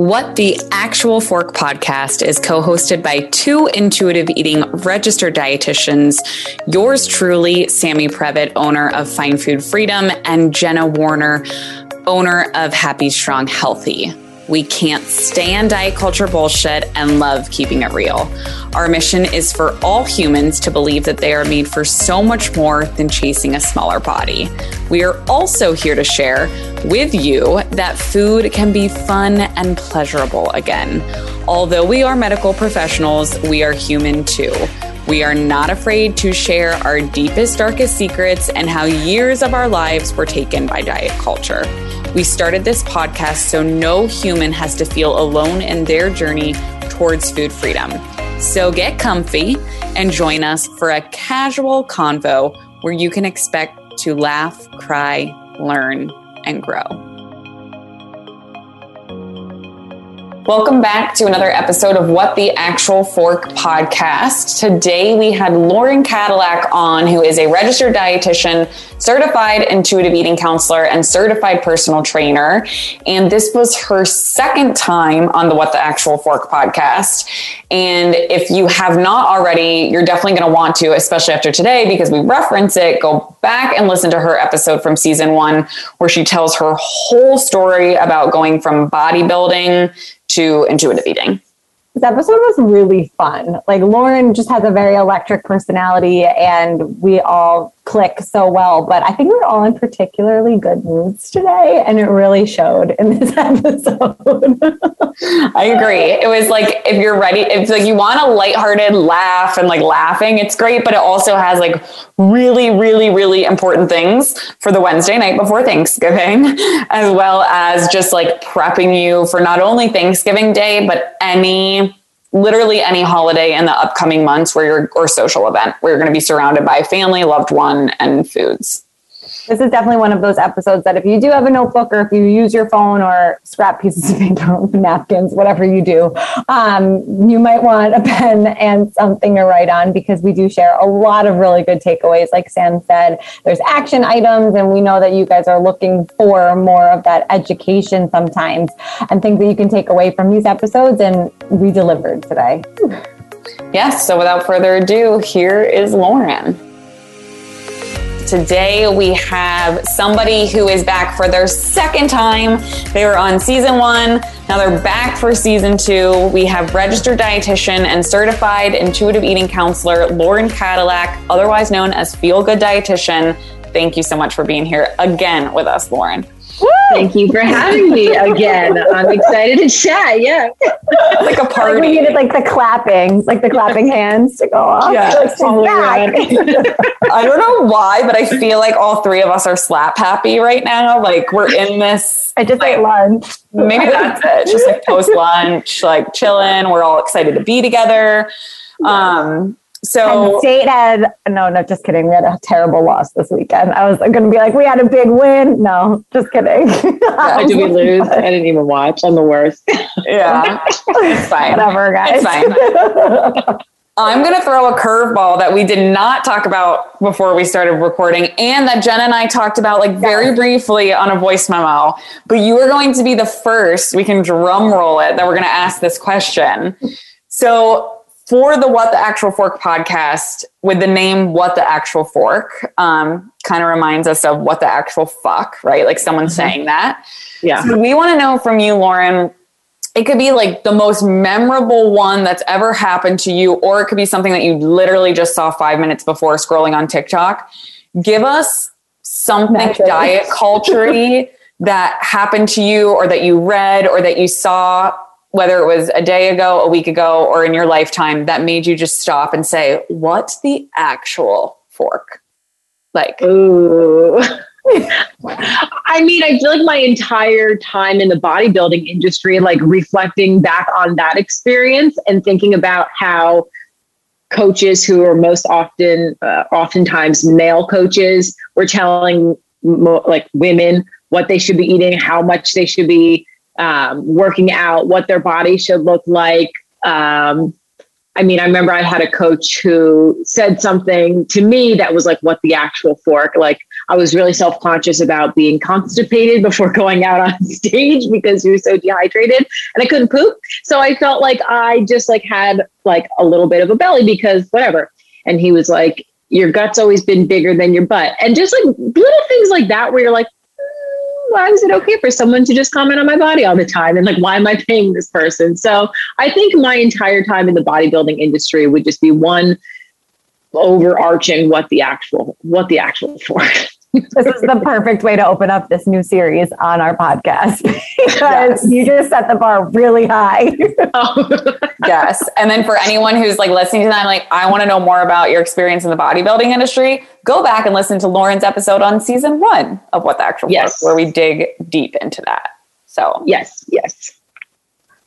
What the Actual Fork podcast is co hosted by two intuitive eating registered dietitians, yours truly, Sammy Previte, owner of Find Food Freedom, and Jenna Werner, owner of Happy Strong Healthy. We can't stand diet culture bullshit and love keeping it real. Our mission is for all humans to believe that they are made for so much more than chasing a smaller body. We are also here to share with you that food can be fun and pleasurable again. Although we are medical professionals, we are human too. We are not afraid to share our deepest, darkest secrets and how years of our lives were taken by diet culture. We started this podcast so no human has to feel alone in their journey towards food freedom. So get comfy and join us for a casual convo where you can expect to laugh, cry, learn, and grow. Welcome back to another episode of What the Actual Fork podcast. Today we had Lauren Cadillac on, who is a registered dietitian, certified intuitive eating counselor, and certified personal trainer. And this was her second time on the What the Actual Fork podcast. And if you have not already, you're definitely going to want to, especially after today, because we reference it. Go back and listen to her episode from season one, where she tells her whole story about going from bodybuilding to intuitive eating. This episode was really fun. Like Lauren just has a very electric personality and we all click so well. But I think we're all in particularly good moods today. And it really showed in this episode. I agree. It was like if you're ready, if like you want a lighthearted laugh and like laughing, it's great, but it also has like really, really, really important things for the Wednesday night before Thanksgiving, as well as just like prepping you for not only Thanksgiving Day, but any literally any holiday in the upcoming months where you're or social event where you're going to be surrounded by family, loved one, and foods this is definitely one of those episodes that if you do have a notebook or if you use your phone or scrap pieces of paper, napkins, whatever you do, um, you might want a pen and something to write on because we do share a lot of really good takeaways. Like Sam said, there's action items, and we know that you guys are looking for more of that education sometimes and things that you can take away from these episodes. And we delivered today. Yes. So without further ado, here is Lauren. Today we have somebody who is back for their second time. They were on season one. Now they're back for season two. We have registered dietitian and certified intuitive eating counselor Lauren Cadillac, otherwise known as Feel Good Dietitian. Thank you so much for being here again with us, Lauren. Thank you for having me again. I'm excited to chat. Yeah. like a party. Like we needed like the clapping, like the clapping hands to go off. Yeah, like, totally I don't know why, but I feel like all three of us are slap happy right now. Like we're in this. I just like, ate lunch. Maybe that's it. Just like post lunch, like chilling. We're all excited to be together. Um, so and state had no, no, just kidding. We had a terrible loss this weekend. I was going to be like, we had a big win. No, just kidding. yeah, did we lose? I didn't even watch. I'm the worst. yeah, it's fine. Whatever, guys. It's fine. I'm going to throw a curveball that we did not talk about before we started recording and that Jen and I talked about like very briefly on a voice memo. But you are going to be the first, we can drum roll it, that we're going to ask this question. So for the What the Actual Fork podcast with the name What the Actual Fork, um, kind of reminds us of what the actual fuck, right? Like someone mm-hmm. saying that. Yeah. So we want to know from you, Lauren. It could be like the most memorable one that's ever happened to you, or it could be something that you literally just saw five minutes before scrolling on TikTok. Give us something Naturally. diet culture that happened to you, or that you read, or that you saw whether it was a day ago, a week ago, or in your lifetime that made you just stop and say, what's the actual fork? Like, ooh. I mean, I feel like my entire time in the bodybuilding industry, like reflecting back on that experience and thinking about how coaches who are most often, uh, oftentimes male coaches, were telling mo- like women what they should be eating, how much they should be um, working out, what their body should look like. Um, I mean, I remember I had a coach who said something to me that was like, what the actual fork? Like, I was really self conscious about being constipated before going out on stage because you were so dehydrated and I couldn't poop. So I felt like I just like had like a little bit of a belly because whatever. And he was like, your gut's always been bigger than your butt. And just like little things like that where you're like, why is it okay for someone to just comment on my body all the time? And like, why am I paying this person? So I think my entire time in the bodybuilding industry would just be one overarching what the actual what the actual for. This is the perfect way to open up this new series on our podcast because yes. you just set the bar really high. yes. And then for anyone who's like listening to that, like, I want to know more about your experience in the bodybuilding industry, go back and listen to Lauren's episode on season one of What the Actual yes. where we dig deep into that. So, yes, yes.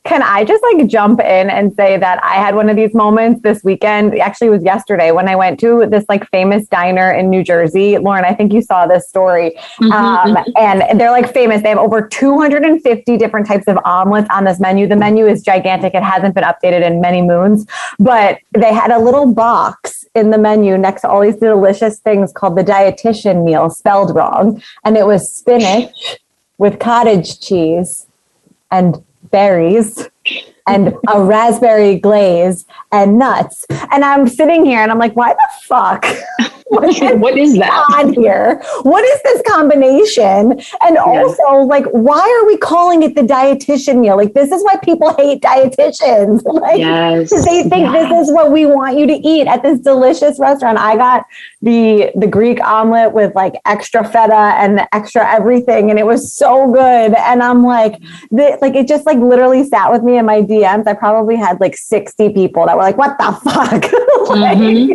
Can I just like jump in and say that I had one of these moments this weekend? Actually, it was yesterday when I went to this like famous diner in New Jersey. Lauren, I think you saw this story. Mm-hmm, um, mm-hmm. And they're like famous. They have over 250 different types of omelets on this menu. The menu is gigantic. It hasn't been updated in many moons, but they had a little box in the menu next to all these delicious things called the dietitian meal, spelled wrong. And it was spinach with cottage cheese and berries and a raspberry glaze and nuts. And I'm sitting here and I'm like, why the fuck? what, is what is that on here? What is this combination? And also, like, why are we calling it the dietitian meal? Like, this is why people hate dietitians. Like, yes. they think this is what we want you to eat at this delicious restaurant. I got the the Greek omelet with like extra feta and extra everything, and it was so good. And I'm like, the, like it just like literally sat with me in my DMs. I probably had like 60 people that were like, "What the fuck?" like, mm-hmm.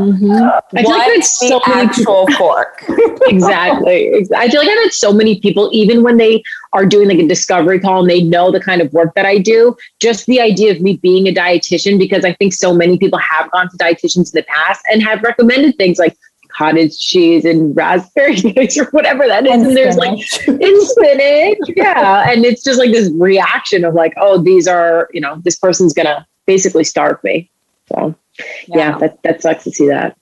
Mm-hmm. I feel like that's so many actual fork. exactly. I feel like I've had so many people, even when they are doing like a discovery call and they know the kind of work that I do, just the idea of me being a dietitian, because I think so many people have gone to dietitians in the past and have recommended things like cottage cheese and raspberry mix or whatever that is. And, and there's like in spinach. Yeah. And it's just like this reaction of like, oh, these are, you know, this person's gonna basically starve me. So yeah, yeah that, that sucks to see that.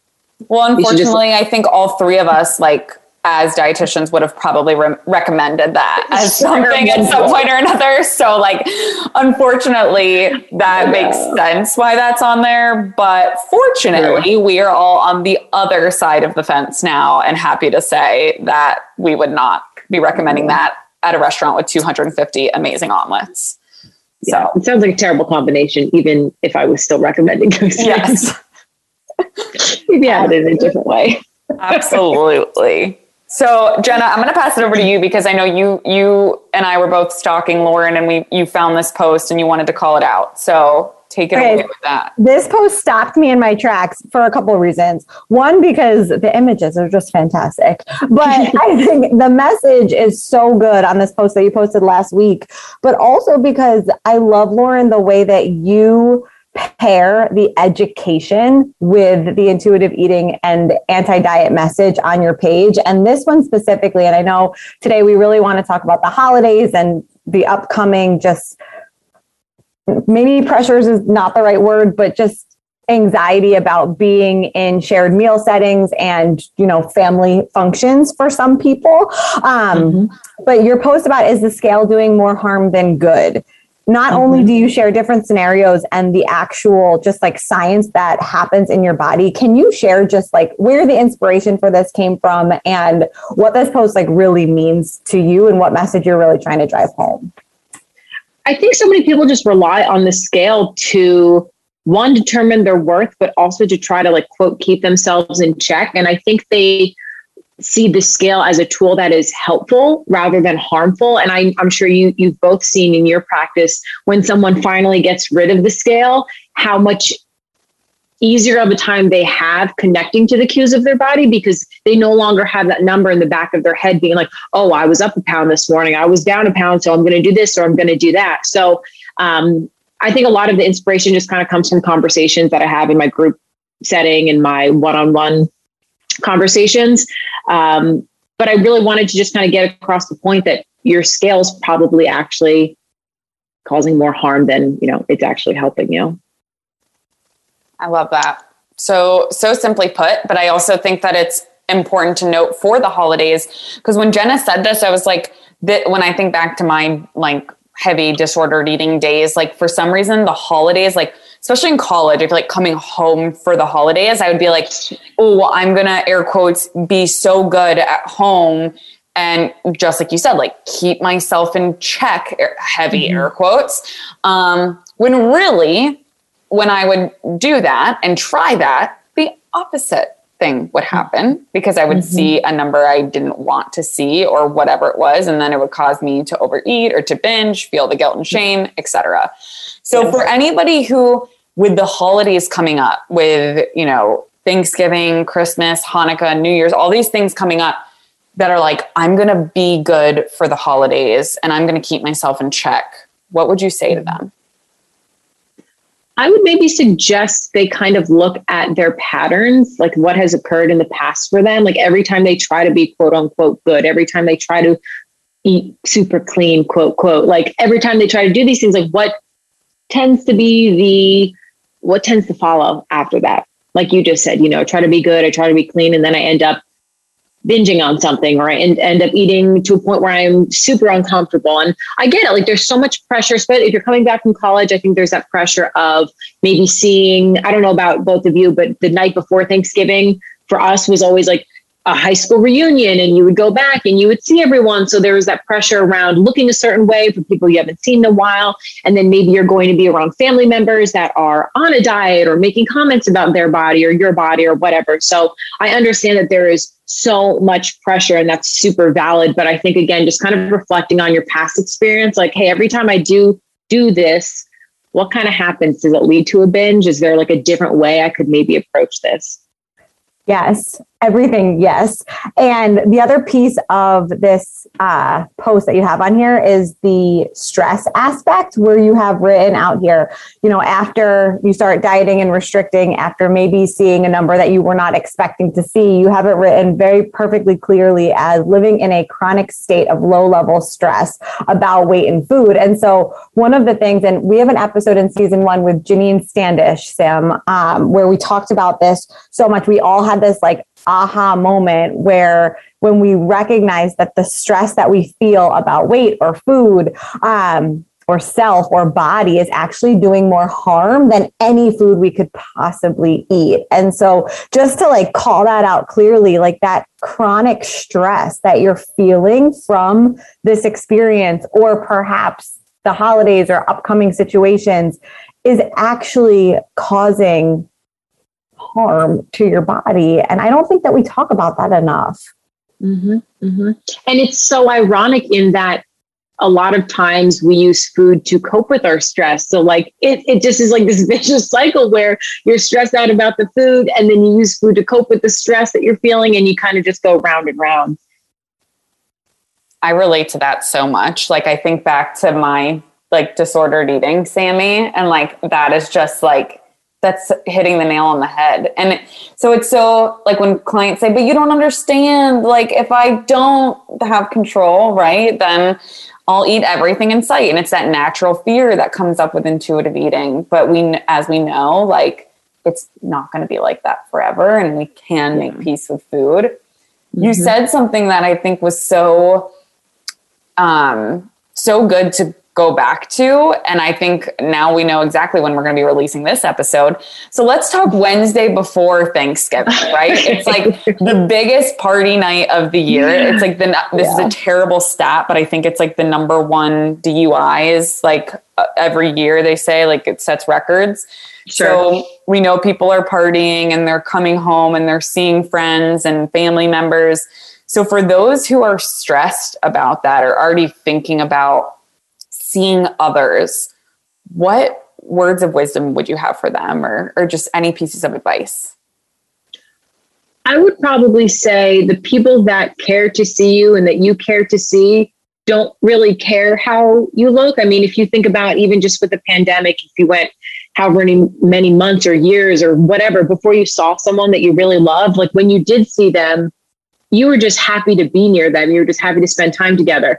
Well, unfortunately, just, I think all three of us, like as dietitians, would have probably re- recommended that as something at some point or another. So, like, unfortunately, that makes sense why that's on there. But fortunately, we are all on the other side of the fence now, and happy to say that we would not be recommending mm-hmm. that at a restaurant with 250 amazing omelets. Yeah, so it sounds like a terrible combination, even if I was still recommending those. Yes. Maybe add it in a different way. Absolutely. So Jenna, I'm going to pass it over to you because I know you you and I were both stalking Lauren, and we you found this post and you wanted to call it out. So take it okay. away with that. This post stopped me in my tracks for a couple of reasons. One, because the images are just fantastic, but I think the message is so good on this post that you posted last week. But also because I love Lauren the way that you pair the education with the intuitive eating and anti diet message on your page. And this one specifically, and I know today we really want to talk about the holidays and the upcoming just maybe pressures is not the right word, but just anxiety about being in shared meal settings and you know family functions for some people um, mm-hmm. but your post about is the scale doing more harm than good not mm-hmm. only do you share different scenarios and the actual just like science that happens in your body can you share just like where the inspiration for this came from and what this post like really means to you and what message you're really trying to drive home i think so many people just rely on the scale to one determine their worth but also to try to like quote keep themselves in check and i think they see the scale as a tool that is helpful rather than harmful. And I, am sure you you've both seen in your practice when someone finally gets rid of the scale, how much easier of a time they have connecting to the cues of their body because they no longer have that number in the back of their head being like, oh, I was up a pound this morning, I was down a pound, so I'm going to do this or I'm going to do that. So um, I think a lot of the inspiration just kind of comes from conversations that I have in my group setting and my one-on-one conversations. Um, but I really wanted to just kind of get across the point that your scale is probably actually causing more harm than you know it's actually helping you. I love that. So so simply put, but I also think that it's important to note for the holidays because when Jenna said this, I was like, that when I think back to my like heavy disordered eating days, like for some reason the holidays, like especially in college, if like coming home for the holidays, I would be like, oh, I'm gonna air quotes be so good at home. And just like you said, like keep myself in check, heavy mm-hmm. air quotes. Um, when really, when I would do that and try that, the opposite thing would happen because I would mm-hmm. see a number I didn't want to see or whatever it was. And then it would cause me to overeat or to binge, feel the guilt and shame, etc. So yes. for anybody who with the holidays coming up, with, you know, Thanksgiving, Christmas, Hanukkah, New Year's, all these things coming up that are like, I'm going to be good for the holidays and I'm going to keep myself in check. What would you say to them? I would maybe suggest they kind of look at their patterns, like what has occurred in the past for them. Like every time they try to be quote unquote good, every time they try to eat super clean, quote, quote, like every time they try to do these things, like what tends to be the, what tends to follow after that? Like you just said, you know, try to be good, I try to be clean, and then I end up binging on something or I end, end up eating to a point where I'm super uncomfortable. And I get it. Like there's so much pressure, but if you're coming back from college, I think there's that pressure of maybe seeing, I don't know about both of you, but the night before Thanksgiving for us was always like a high school reunion and you would go back and you would see everyone. So there was that pressure around looking a certain way for people you haven't seen in a while. And then maybe you're going to be around family members that are on a diet or making comments about their body or your body or whatever. So I understand that there is so much pressure and that's super valid. But I think, again, just kind of reflecting on your past experience, like, hey, every time I do do this, what kind of happens? Does it lead to a binge? Is there like a different way I could maybe approach this? Yes, everything, yes. And the other piece of this uh, post that you have on here is the stress aspect, where you have written out here, you know, after you start dieting and restricting, after maybe seeing a number that you were not expecting to see, you have it written very perfectly clearly as living in a chronic state of low level stress about weight and food. And so, one of the things, and we have an episode in season one with Janine Standish, Sam, um, where we talked about this so much. We all had this like aha moment where when we recognize that the stress that we feel about weight or food um, or self or body is actually doing more harm than any food we could possibly eat. And so just to like call that out clearly, like that chronic stress that you're feeling from this experience, or perhaps the holidays or upcoming situations, is actually causing harm to your body. And I don't think that we talk about that enough. Mm-hmm, mm-hmm. And it's so ironic in that a lot of times we use food to cope with our stress. So like it, it just is like this vicious cycle where you're stressed out about the food and then you use food to cope with the stress that you're feeling and you kind of just go round and round. I relate to that so much. Like I think back to my like disordered eating, Sammy, and like that is just like that's hitting the nail on the head. And so it's so like when clients say, but you don't understand, like if I don't have control, right, then I'll eat everything in sight. And it's that natural fear that comes up with intuitive eating. But we, as we know, like it's not going to be like that forever. And we can make peace with food. Mm-hmm. You said something that I think was so, um, so good to go back to. And I think now we know exactly when we're going to be releasing this episode. So let's talk Wednesday before Thanksgiving, right? it's like the biggest party night of the year. It's like the, this yeah. is a terrible stat, but I think it's like the number one DUIs like uh, every year they say like it sets records. Sure. So we know people are partying and they're coming home and they're seeing friends and family members. So for those who are stressed about that or already thinking about seeing others, what words of wisdom would you have for them or, or just any pieces of advice? I would probably say the people that care to see you and that you care to see don't really care how you look. I mean, if you think about even just with the pandemic, if you went however many, many months or years or whatever before you saw someone that you really loved, like when you did see them, you were just happy to be near them. You were just happy to spend time together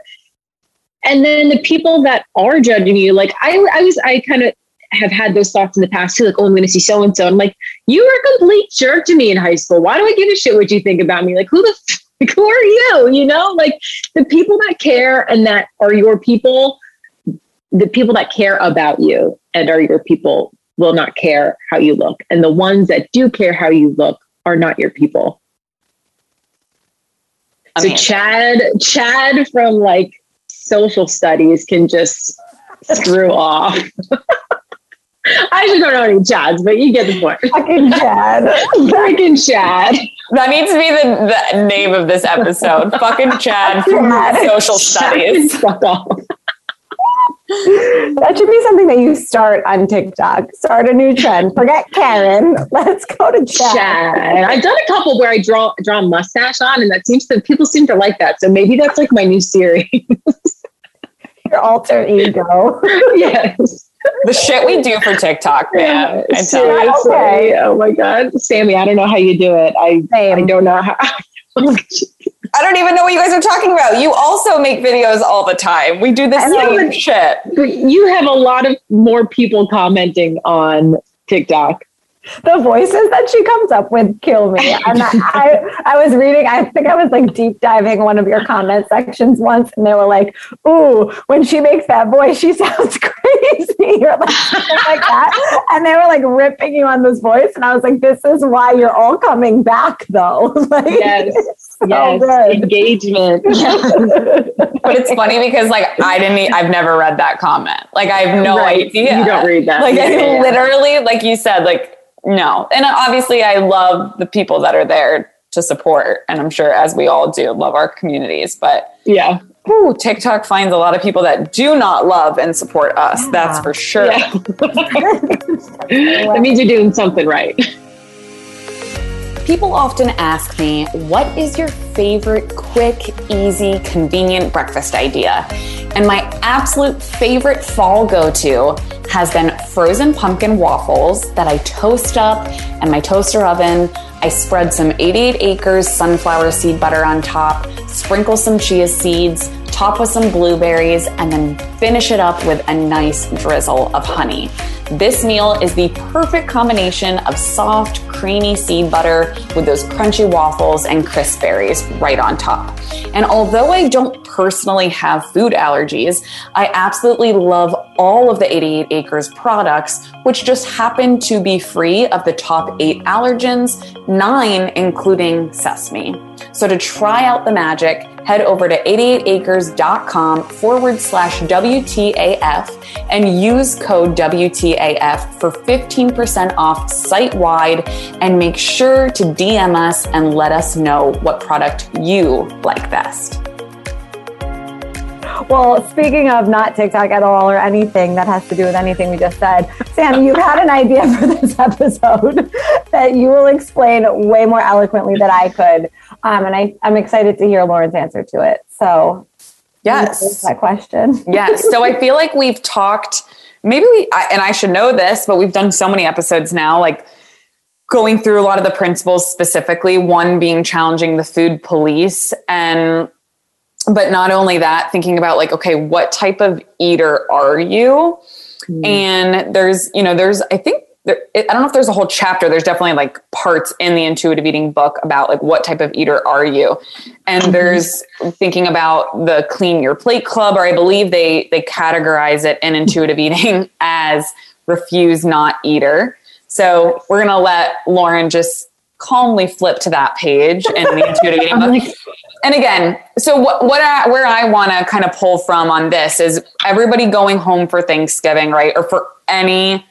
and then the people that are judging you like i i was i kind of have had those thoughts in the past too, like, oh, I'm going to see so and so. I'm like, you were a complete jerk to me in high school. Why do I give a shit what you think about me? Like, who the f- like, who are you? You know, like the people that care and that are your people, the people that care about you and are your people will not care how you look. And the ones that do care how you look are not your people. So Chad, Chad from like social studies can just screw off. I actually don't know any Chads, but you get the point. Fucking Chad. Fucking Chad. That needs to be the, the name of this episode. Fucking Chad from Chad. social studies. Fuck off. That should be something that you start on TikTok. Start a new trend. Forget Karen. Let's go to Chad. Chad. I've done a couple where I draw draw a mustache on, and that seems to people seem to like that. So maybe that's like my new series. Your alter ego. yes. The shit we do for TikTok, man. I tell you. Seriously. Okay. Oh my god, Sammy, I don't know how you do it. I I don't know how. I don't even know what you guys are talking about. You also make videos all the time. We do the I know, same but- shit. But you have a lot of more people commenting on TikTok. The voices that she comes up with kill me. And I, I was reading, I think I was like deep diving one of your comment sections once, and they were like, Ooh, when she makes that voice, she sounds crazy, or like like that. And they were like ripping you on this voice. And I was like, This is why you're all coming back, though. like, Yes. So yes. good. Engagement. But it's funny because like I didn't e- I've never read that comment. Like I have no Right. idea. You don't read that. Like Yeah, I yeah, yeah. literally, like you said, like no. And obviously I love the people that are there to support. And I'm sure as we all do, love our communities. But Yeah. ooh, TikTok finds a lot of people that do not love and support us. That's for sure. Yeah. that means you're doing something right. People often ask me, what is your favorite quick, easy, convenient breakfast idea? And my absolute favorite fall go to has been frozen pumpkin waffles that I toast up in my toaster oven. I spread some 88 acres sunflower seed butter on top, sprinkle some chia seeds, top with some blueberries, and then finish it up with a nice drizzle of honey. This meal is the perfect combination of soft, creamy seed butter with those crunchy waffles and crisp berries right on top. And although I don't personally have food allergies, I absolutely love all of the 88 Acres products, which just happen to be free of the top eight allergens, nine including sesame. So to try out the magic, head over to 88acres.com forward slash WTAF and use code WTAF for 15% off site wide and make sure to DM us and let us know what product you like best. Well, speaking of not TikTok at all or anything that has to do with anything we just said, Sam, you had an idea for this episode that you will explain way more eloquently than I could. Um, and I, I'm excited to hear Lauren's answer to it. So, Yes. that question. Yes. So I feel like we've talked, maybe we, I- and I should know this, but we've done so many episodes now, like going through a lot of the principles specifically, one being challenging the food police. And, but not only that, thinking about like, okay, what type of eater are you? Hmm. And there's, you know, there's, I think, there, I don't know if there's a whole chapter. There's definitely like parts in the intuitive eating book about like what type of eater are you, and hmm. there's thinking about the clean your plate club, or I believe they they categorize it in intuitive eating as refuse not eater. So we're gonna let Lauren just calmly flip to that page in the intuitive eating book like, and again, so what, what I, where I want to kind of pull from on this is everybody going home for Thanksgiving, right, or for any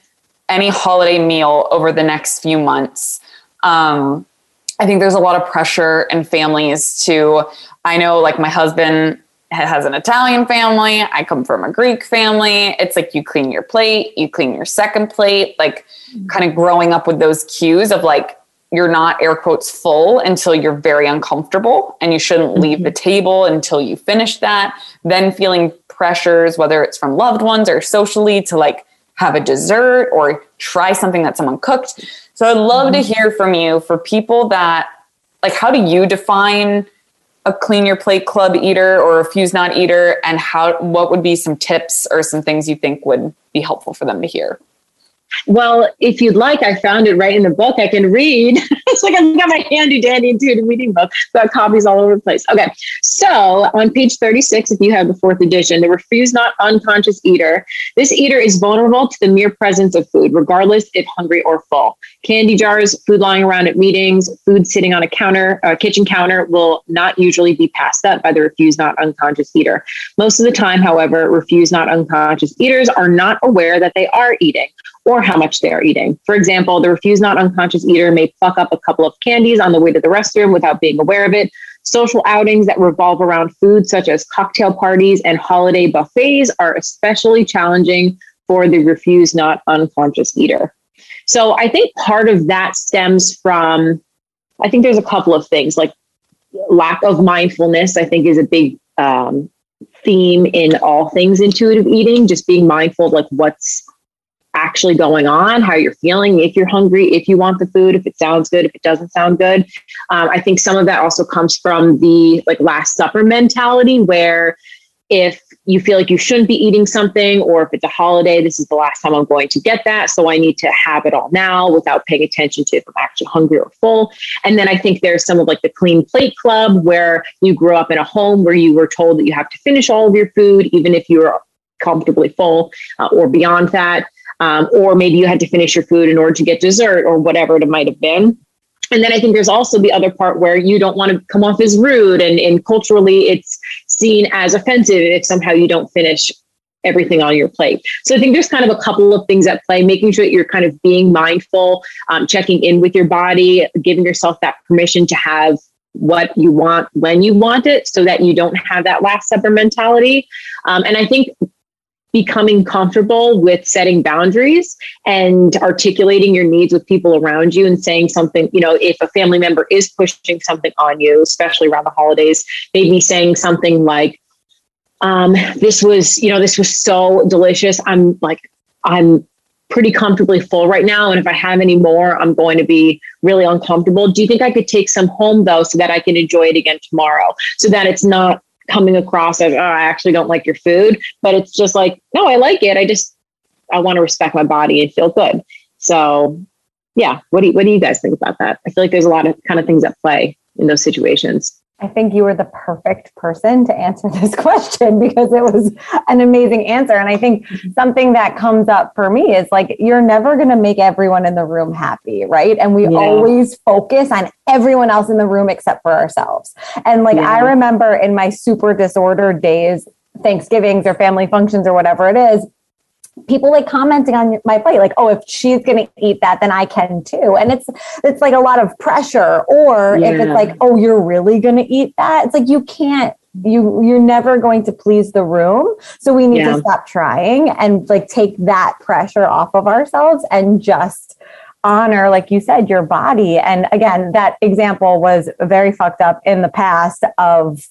any holiday meal over the next few months. Um, I think there's a lot of pressure in families to. I know, like my husband has an Italian family. I come from a Greek family. It's like you clean your plate, you clean your second plate. Like, kind of growing up with those cues of like you're not air quotes full until you're very uncomfortable and you shouldn't mm-hmm. leave the table until you finish that. Then feeling pressures whether it's from loved ones or socially to like have a dessert or try something that someone cooked. So i'd love to mm-hmm. hear from you for people that like how do you define a clean your plate club eater or a fuse not eater? And how what would be some tips or some things you think would be helpful for them to hear Well, if you'd like, I found it right in the book. I can read. it's like I've got my handy dandy intuitive eating book. Got copies all over the place. Okay. So on page 36, if you have the fourth edition, the refuse not unconscious eater. This eater is vulnerable to the mere presence of food, regardless if hungry or full. Candy jars, food lying around at meetings, food sitting on a counter, a kitchen counter will not usually be passed up by the refuse not unconscious eater. Most of the time, however, refuse not unconscious eaters are not aware that they are eating or how much they are eating. For example, the refuse not unconscious eater may pluck up a couple of candies on the way to the restroom without being aware of it. Social outings that revolve around food, such as cocktail parties and holiday buffets, are especially challenging for the refuse not unconscious eater. So I think part of that stems from, I think there's a couple of things like lack of mindfulness, I think is a big um, theme in all things intuitive eating, just being mindful of like what's actually going on, how you're feeling, if you're hungry, if you want the food, if it sounds good, if it doesn't sound good. Um, I think some of that also comes from the like Last Supper mentality, where if you feel like you shouldn't be eating something, or if it's a holiday, this is the last time I'm going to get that. So I need to have it all now without paying attention to if I'm actually hungry or full. And then I think there's some of like the clean plate club where you grew up in a home where you were told that you have to finish all of your food, even if you're comfortably full uh, or beyond that um, or maybe you had to finish your food in order to get dessert or whatever it might have been. And then I think there's also the other part where you don't want to come off as rude and, and culturally it's seen as offensive if somehow you don't finish everything on your plate. So I think there's kind of a couple of things at play, making sure that you're kind of being mindful, um, checking in with your body, giving yourself that permission to have what you want when you want it so that you don't have that last supper mentality. Um, and I think becoming comfortable with setting boundaries and articulating your needs with people around you and saying something, you know, if a family member is pushing something on you, especially around the holidays, maybe saying something like, um, this was, you know, this was so delicious. I'm like, I'm pretty comfortably full right now. And if I have any more, I'm going to be really uncomfortable. Do you think I could take some home though, so that I can enjoy it again tomorrow? So that it's not coming across as, oh, I actually don't like your food. But it's just like, no, I like it. I just, I want to respect my body and feel good. So yeah, what do you, what do you guys think about that? I feel like there's a lot of kind of things at play in those situations. I think you were the perfect person to answer this question because it was an amazing answer. And I think mm-hmm. something that comes up for me is like, you're never going to make everyone in the room happy, right? And we yeah. always focus on everyone else in the room except for ourselves. And like, yeah. I remember in my super disordered days, Thanksgivings or family functions or whatever it is, people like commenting on my plate like oh if she's going to eat that then i can too and it's it's like a lot of pressure or yeah. if it's like oh you're really going to eat that it's like you can't you you're never going to please the room so we need yeah. to stop trying and like take that pressure off of ourselves and just honor like you said your body and again that example was very fucked up in the past of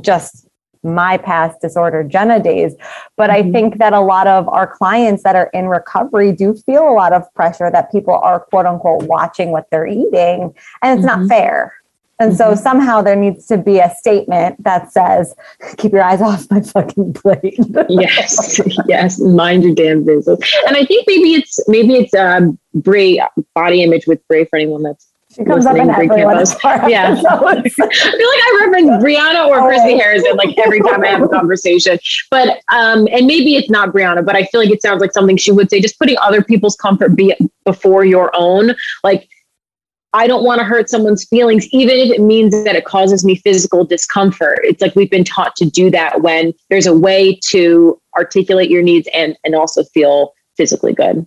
just my past disorder Jenna days. But mm-hmm. I think that a lot of our clients that are in recovery do feel a lot of pressure that people are quote unquote watching what they're eating. And it's mm-hmm. not fair. And mm-hmm. so somehow there needs to be a statement that says, keep your eyes off my fucking plate. yes. Yes. Mind your damn business. And I think maybe it's, maybe it's, um, Brie body image with Bri for anyone that's she comes up in everyone's Yeah. I feel like I reference Brianna or Christy Harrison like every time I have a conversation. But um, and maybe it's not Brianna, but I feel like it sounds like something she would say, just putting other people's comfort be before your own. Like I don't want to hurt someone's feelings, even if it means that it causes me physical discomfort. It's like we've been taught to do that when there's a way to articulate your needs and and also feel physically good.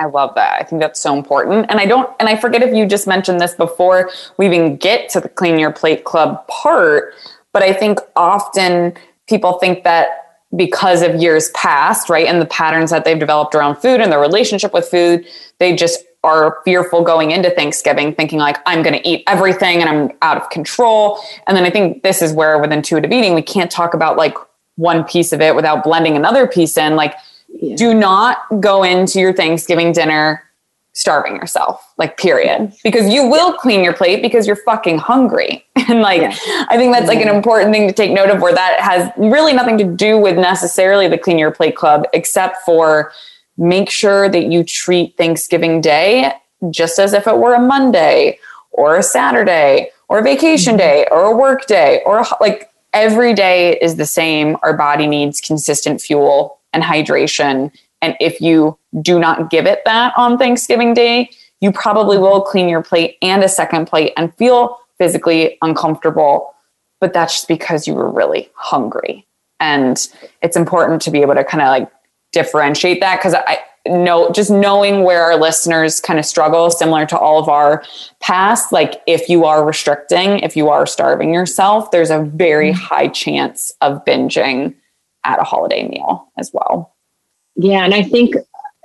I love that. I think that's so important. And I don't, and I forget if you just mentioned this before we even get to the clean your plate club part, but I think often people think that because of years past, right, and the patterns that they've developed around food and their relationship with food, they just are fearful going into Thanksgiving, thinking like, I'm going to eat everything and I'm out of control. And then I think this is where with intuitive eating, we can't talk about like one piece of it without blending another piece in. Like, yeah. do not go into your Thanksgiving dinner starving yourself, like period. Because you will clean your plate because you're fucking hungry. And like yeah. I think that's like an important thing to take note of where that has really nothing to do with necessarily the clean your plate club except for make sure that you treat Thanksgiving Day just as if it were a Monday or a Saturday or a vacation mm-hmm. day or a work day or a, like every day is the same. Our body needs consistent fuel and hydration. And if you do not give it that on Thanksgiving Day, you probably will clean your plate and a second plate and feel physically uncomfortable. But that's just because you were really hungry. And it's important to be able to kind of like differentiate that because I know just knowing where our listeners kind of struggle, similar to all of our past, like if you are restricting, if you are starving yourself, there's a very mm-hmm. high chance of binging at a holiday meal as well. Yeah. And I think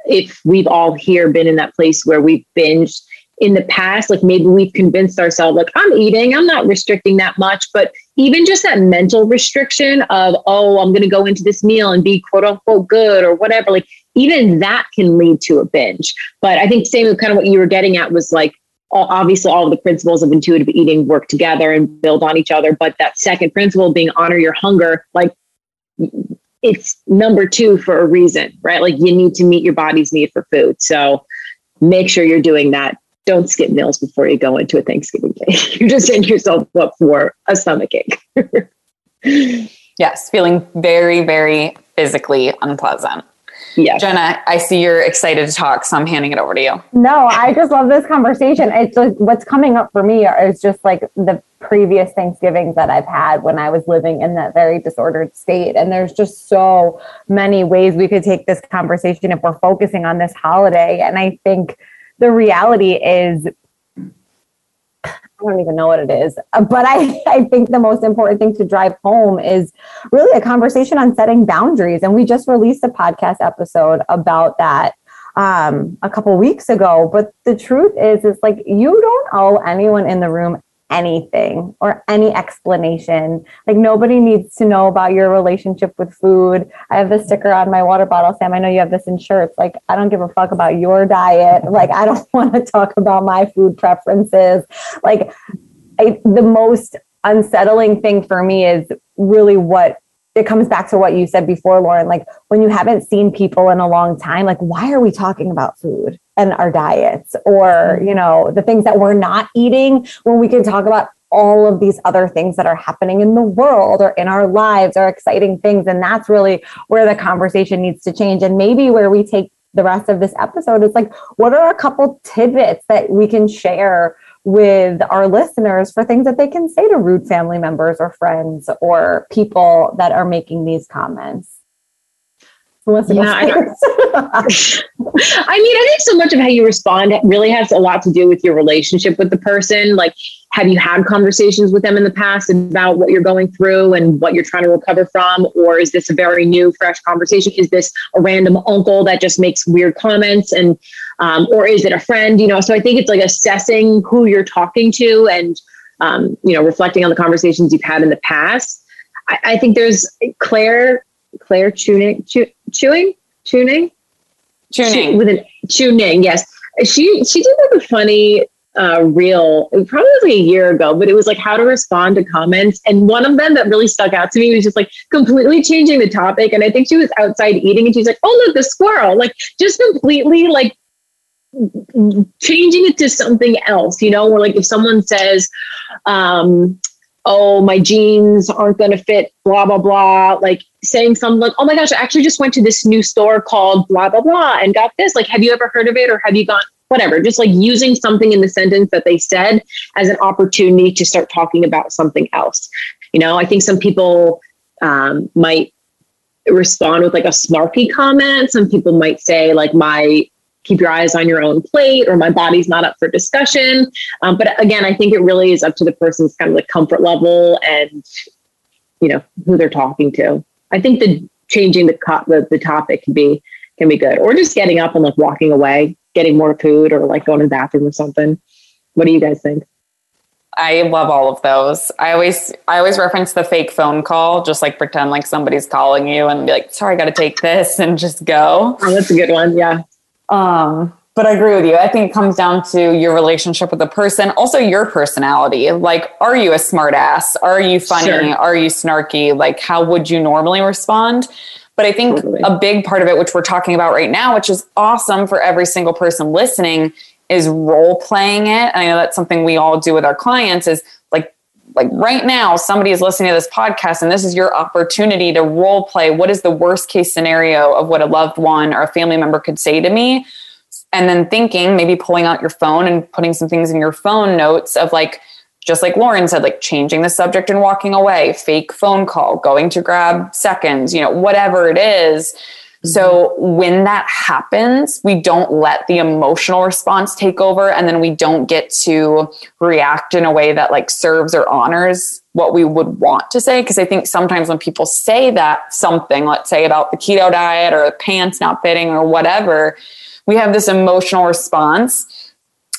if we've all here been in that place where we've binged in the past, like maybe we've convinced ourselves, like, I'm eating, I'm not restricting that much. But even just that mental restriction of, oh, I'm going to go into this meal and be quote unquote good or whatever, like, even that can lead to a binge. But I think same with kind of what you were getting at was like, obviously all of the principles of intuitive eating work together and build on each other but that second principle being honor your hunger like it's number two for a reason right like you need to meet your body's need for food so make sure you're doing that don't skip meals before you go into a Thanksgiving day. you just set yourself up for a stomach ache. yes, feeling very, very physically unpleasant. Yeah. Jenna, I see you're excited to talk, so I'm handing it over to you. No, I just love this conversation. It's like what's coming up for me is just like the previous Thanksgivings that I've had when I was living in that very disordered state. And there's just so many ways we could take this conversation if we're focusing on this holiday. And I think the reality is I don't even know what it is. Uh, but I, I think the most important thing to drive home is really a conversation on setting boundaries. And we just released a podcast episode about that um, a couple weeks ago. But the truth is, it's like you don't owe anyone in the room anything or any explanation. Like nobody needs to know about your relationship with food. I have the sticker on my water bottle, Sam. I know you have this in shirts. Like I don't give a fuck about your diet. Like I don't want to talk about my food preferences. Like I, the most unsettling thing for me is really what it comes back to what you said before, Lauren. Like when you haven't seen people in a long time, like why are we talking about food and our diets or, mm-hmm. you know, the things that we're not eating when we can talk about all of these other things that are happening in the world or in our lives or exciting things. And that's really where the conversation needs to change. And maybe where we take the rest of this episode is like, what are a couple tidbits that we can share with our listeners for things that they can say to rude family members or friends or people that are making these comments. Yeah, I, I mean, I think so much of how you respond really has a lot to do with your relationship with the person. Like, have you had conversations with them in the past about what you're going through and what you're trying to recover from? Or is this a very new, fresh conversation? Is this a random uncle that just makes weird comments? And, um, or is it a friend? You know, so I think it's like assessing who you're talking to and, um, you know, reflecting on the conversations you've had in the past. I, I think there's Claire Claire tuning, chew, chewing, tuning, tuning with an tuning. Yes, she she did like a funny uh, reel probably a year ago, but it was like how to respond to comments. And one of them that really stuck out to me was just like completely changing the topic. And I think she was outside eating and she's like, oh, look, the squirrel. Like just completely like changing it to something else, you know, or like if someone says, um, oh, my jeans aren't going to fit, blah, blah, blah. Like saying something like, oh my gosh, I actually just went to this new store called blah, blah, blah and got this. Like, have you ever heard of it or have you gone? Whatever, just like using something in the sentence that they said as an opportunity to start talking about something else. You know, I think some people um, might respond with like a snarky comment. Some people might say, like, my keep your eyes on your own plate or my body's not up for discussion. Um, but again, I think it really is up to the person's kind of like comfort level and, you know, who they're talking to. I think the changing the, co- the, the topic can be, can be good or just getting up and like walking away, getting more food or like going to the bathroom or something. What do you guys think? I love all of those. I always I always reference the fake phone call, just like pretend like somebody's calling you and be like, sorry, I gotta take this and just go. Oh, that's a good one. Yeah. Um, but I agree with you. I think it comes down to your relationship with the person, also your personality. Like, are you a smartass? Are you funny? Sure. Are you snarky? Like, how would you normally respond? But I think totally. a big part of it, which we're talking about right now, which is awesome for every single person listening, is role playing it. And I know that's something we all do with our clients is like right now somebody is listening to this podcast and this is your opportunity to role play what is the worst case scenario of what a loved one or a family member could say to me and then thinking maybe pulling out your phone and putting some things in your phone notes of like just like Lauren said, like changing the subject and walking away, fake phone call, going to grab seconds, you know, whatever it is. So when that happens, we don't let the emotional response take over and then we don't get to react in a way that like serves or honors what we would want to say. Cause I think sometimes when people say that something, let's say about the keto diet or the pants not fitting or whatever, we have this emotional response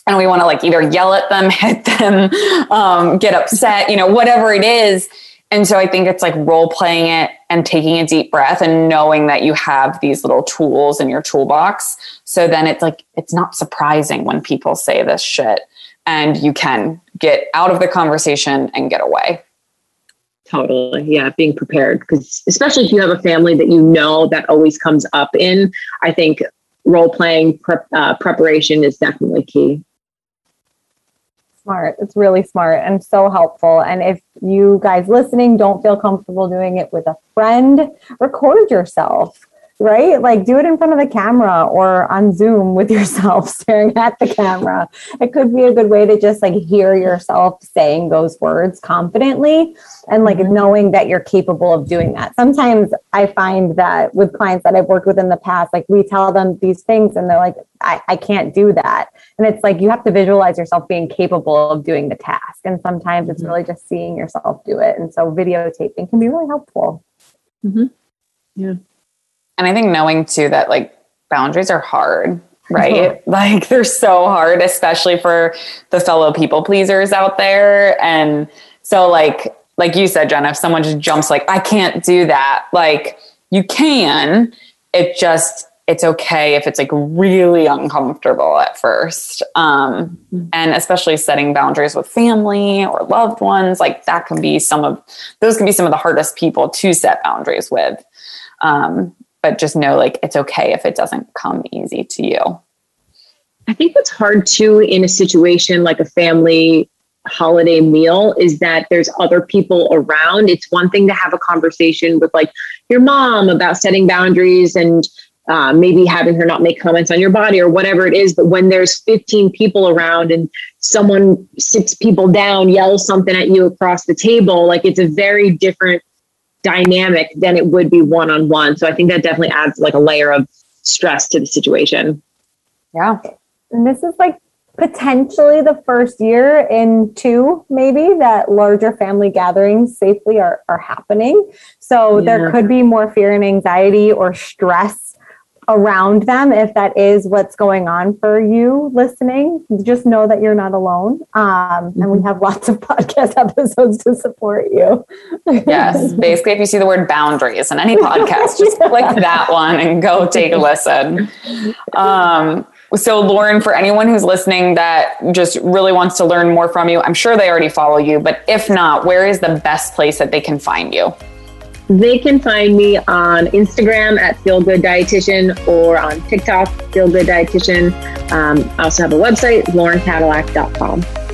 and we want to like either yell at them, hit them, um, get upset, you know, whatever it is. And so I think it's like role playing it and taking a deep breath and knowing that you have these little tools in your toolbox. So then it's like, it's not surprising when people say this shit and you can get out of the conversation and get away. Totally. Yeah. Being prepared. Because especially if you have a family that you know that always comes up in, I think role playing uh, preparation is definitely key smart. It's really smart and so helpful. And if you guys listening don't feel comfortable doing it with a friend, record yourself right? Like do it in front of the camera or on Zoom with yourself staring at the camera. It could be a good way to just like hear yourself saying those words confidently and like mm-hmm. knowing that you're capable of doing that. Sometimes I find that with clients that I've worked with in the past, like we tell them these things and they're like, I, I can't do that. And it's like you have to visualize yourself being capable of doing the task. And sometimes it's mm-hmm. really just seeing yourself do it. And so videotaping can be really helpful. Mm-hmm. Yeah. And I think knowing too that like boundaries are hard, right? like they're so hard, especially for the fellow people pleasers out there. And so like like you said, Jenna, if someone just jumps like, I can't do that, like you can. It just it's okay if it's like really uncomfortable at first. Um, mm-hmm. and especially setting boundaries with family or loved ones, like that can be some of those can be some of the hardest people to set boundaries with. Um, but just know like it's okay if it doesn't come easy to you. I think what's hard too in a situation like a family holiday meal is that there's other people around. It's one thing to have a conversation with like your mom about setting boundaries and uh, maybe having her not make comments on your body or whatever it is. But when there's 15 people around and someone six people down yells something at you across the table, like it's a very different dynamic than it would be one on one. So I think that definitely adds like a layer of stress to the situation. Yeah. And this is like potentially the first year in two, maybe that larger family gatherings safely are, are happening. So yeah. there could be more fear and anxiety or stress around them if that is what's going on for you listening. Just know that you're not alone. Um, and we mm-hmm. have lots of podcast episodes to support you. Yes basically if you see the word boundaries in any podcast just yeah. click that one and go take a listen. Um, so lauren for anyone who's listening that just really wants to learn more from you i'm sure they already follow you but if not where is the best place that they can find you they can find me on Instagram at Feel Good Dietitian or on TikTok, Feel Good Dietitian. Um, I also have a website, laurencadillac.com.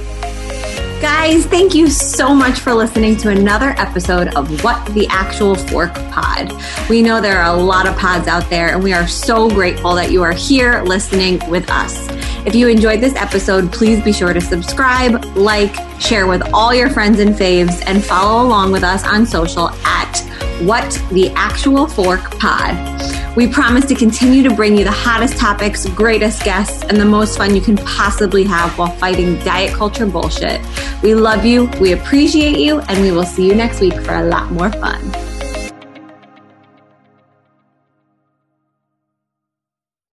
Guys, thank you so much for listening to another episode of What the Actual Fork Pod. We know there are a lot of pods out there, and we are so grateful that you are here listening with us. If you enjoyed this episode, please be sure to subscribe, like, share with all your friends and faves, and follow along with us on social at What the Actual Fork Pod. We promise to continue to bring you the hottest topics, greatest guests, and the most fun you can possibly have while fighting diet culture bullshit. We love you, we appreciate you, and we will see you next week for a lot more fun.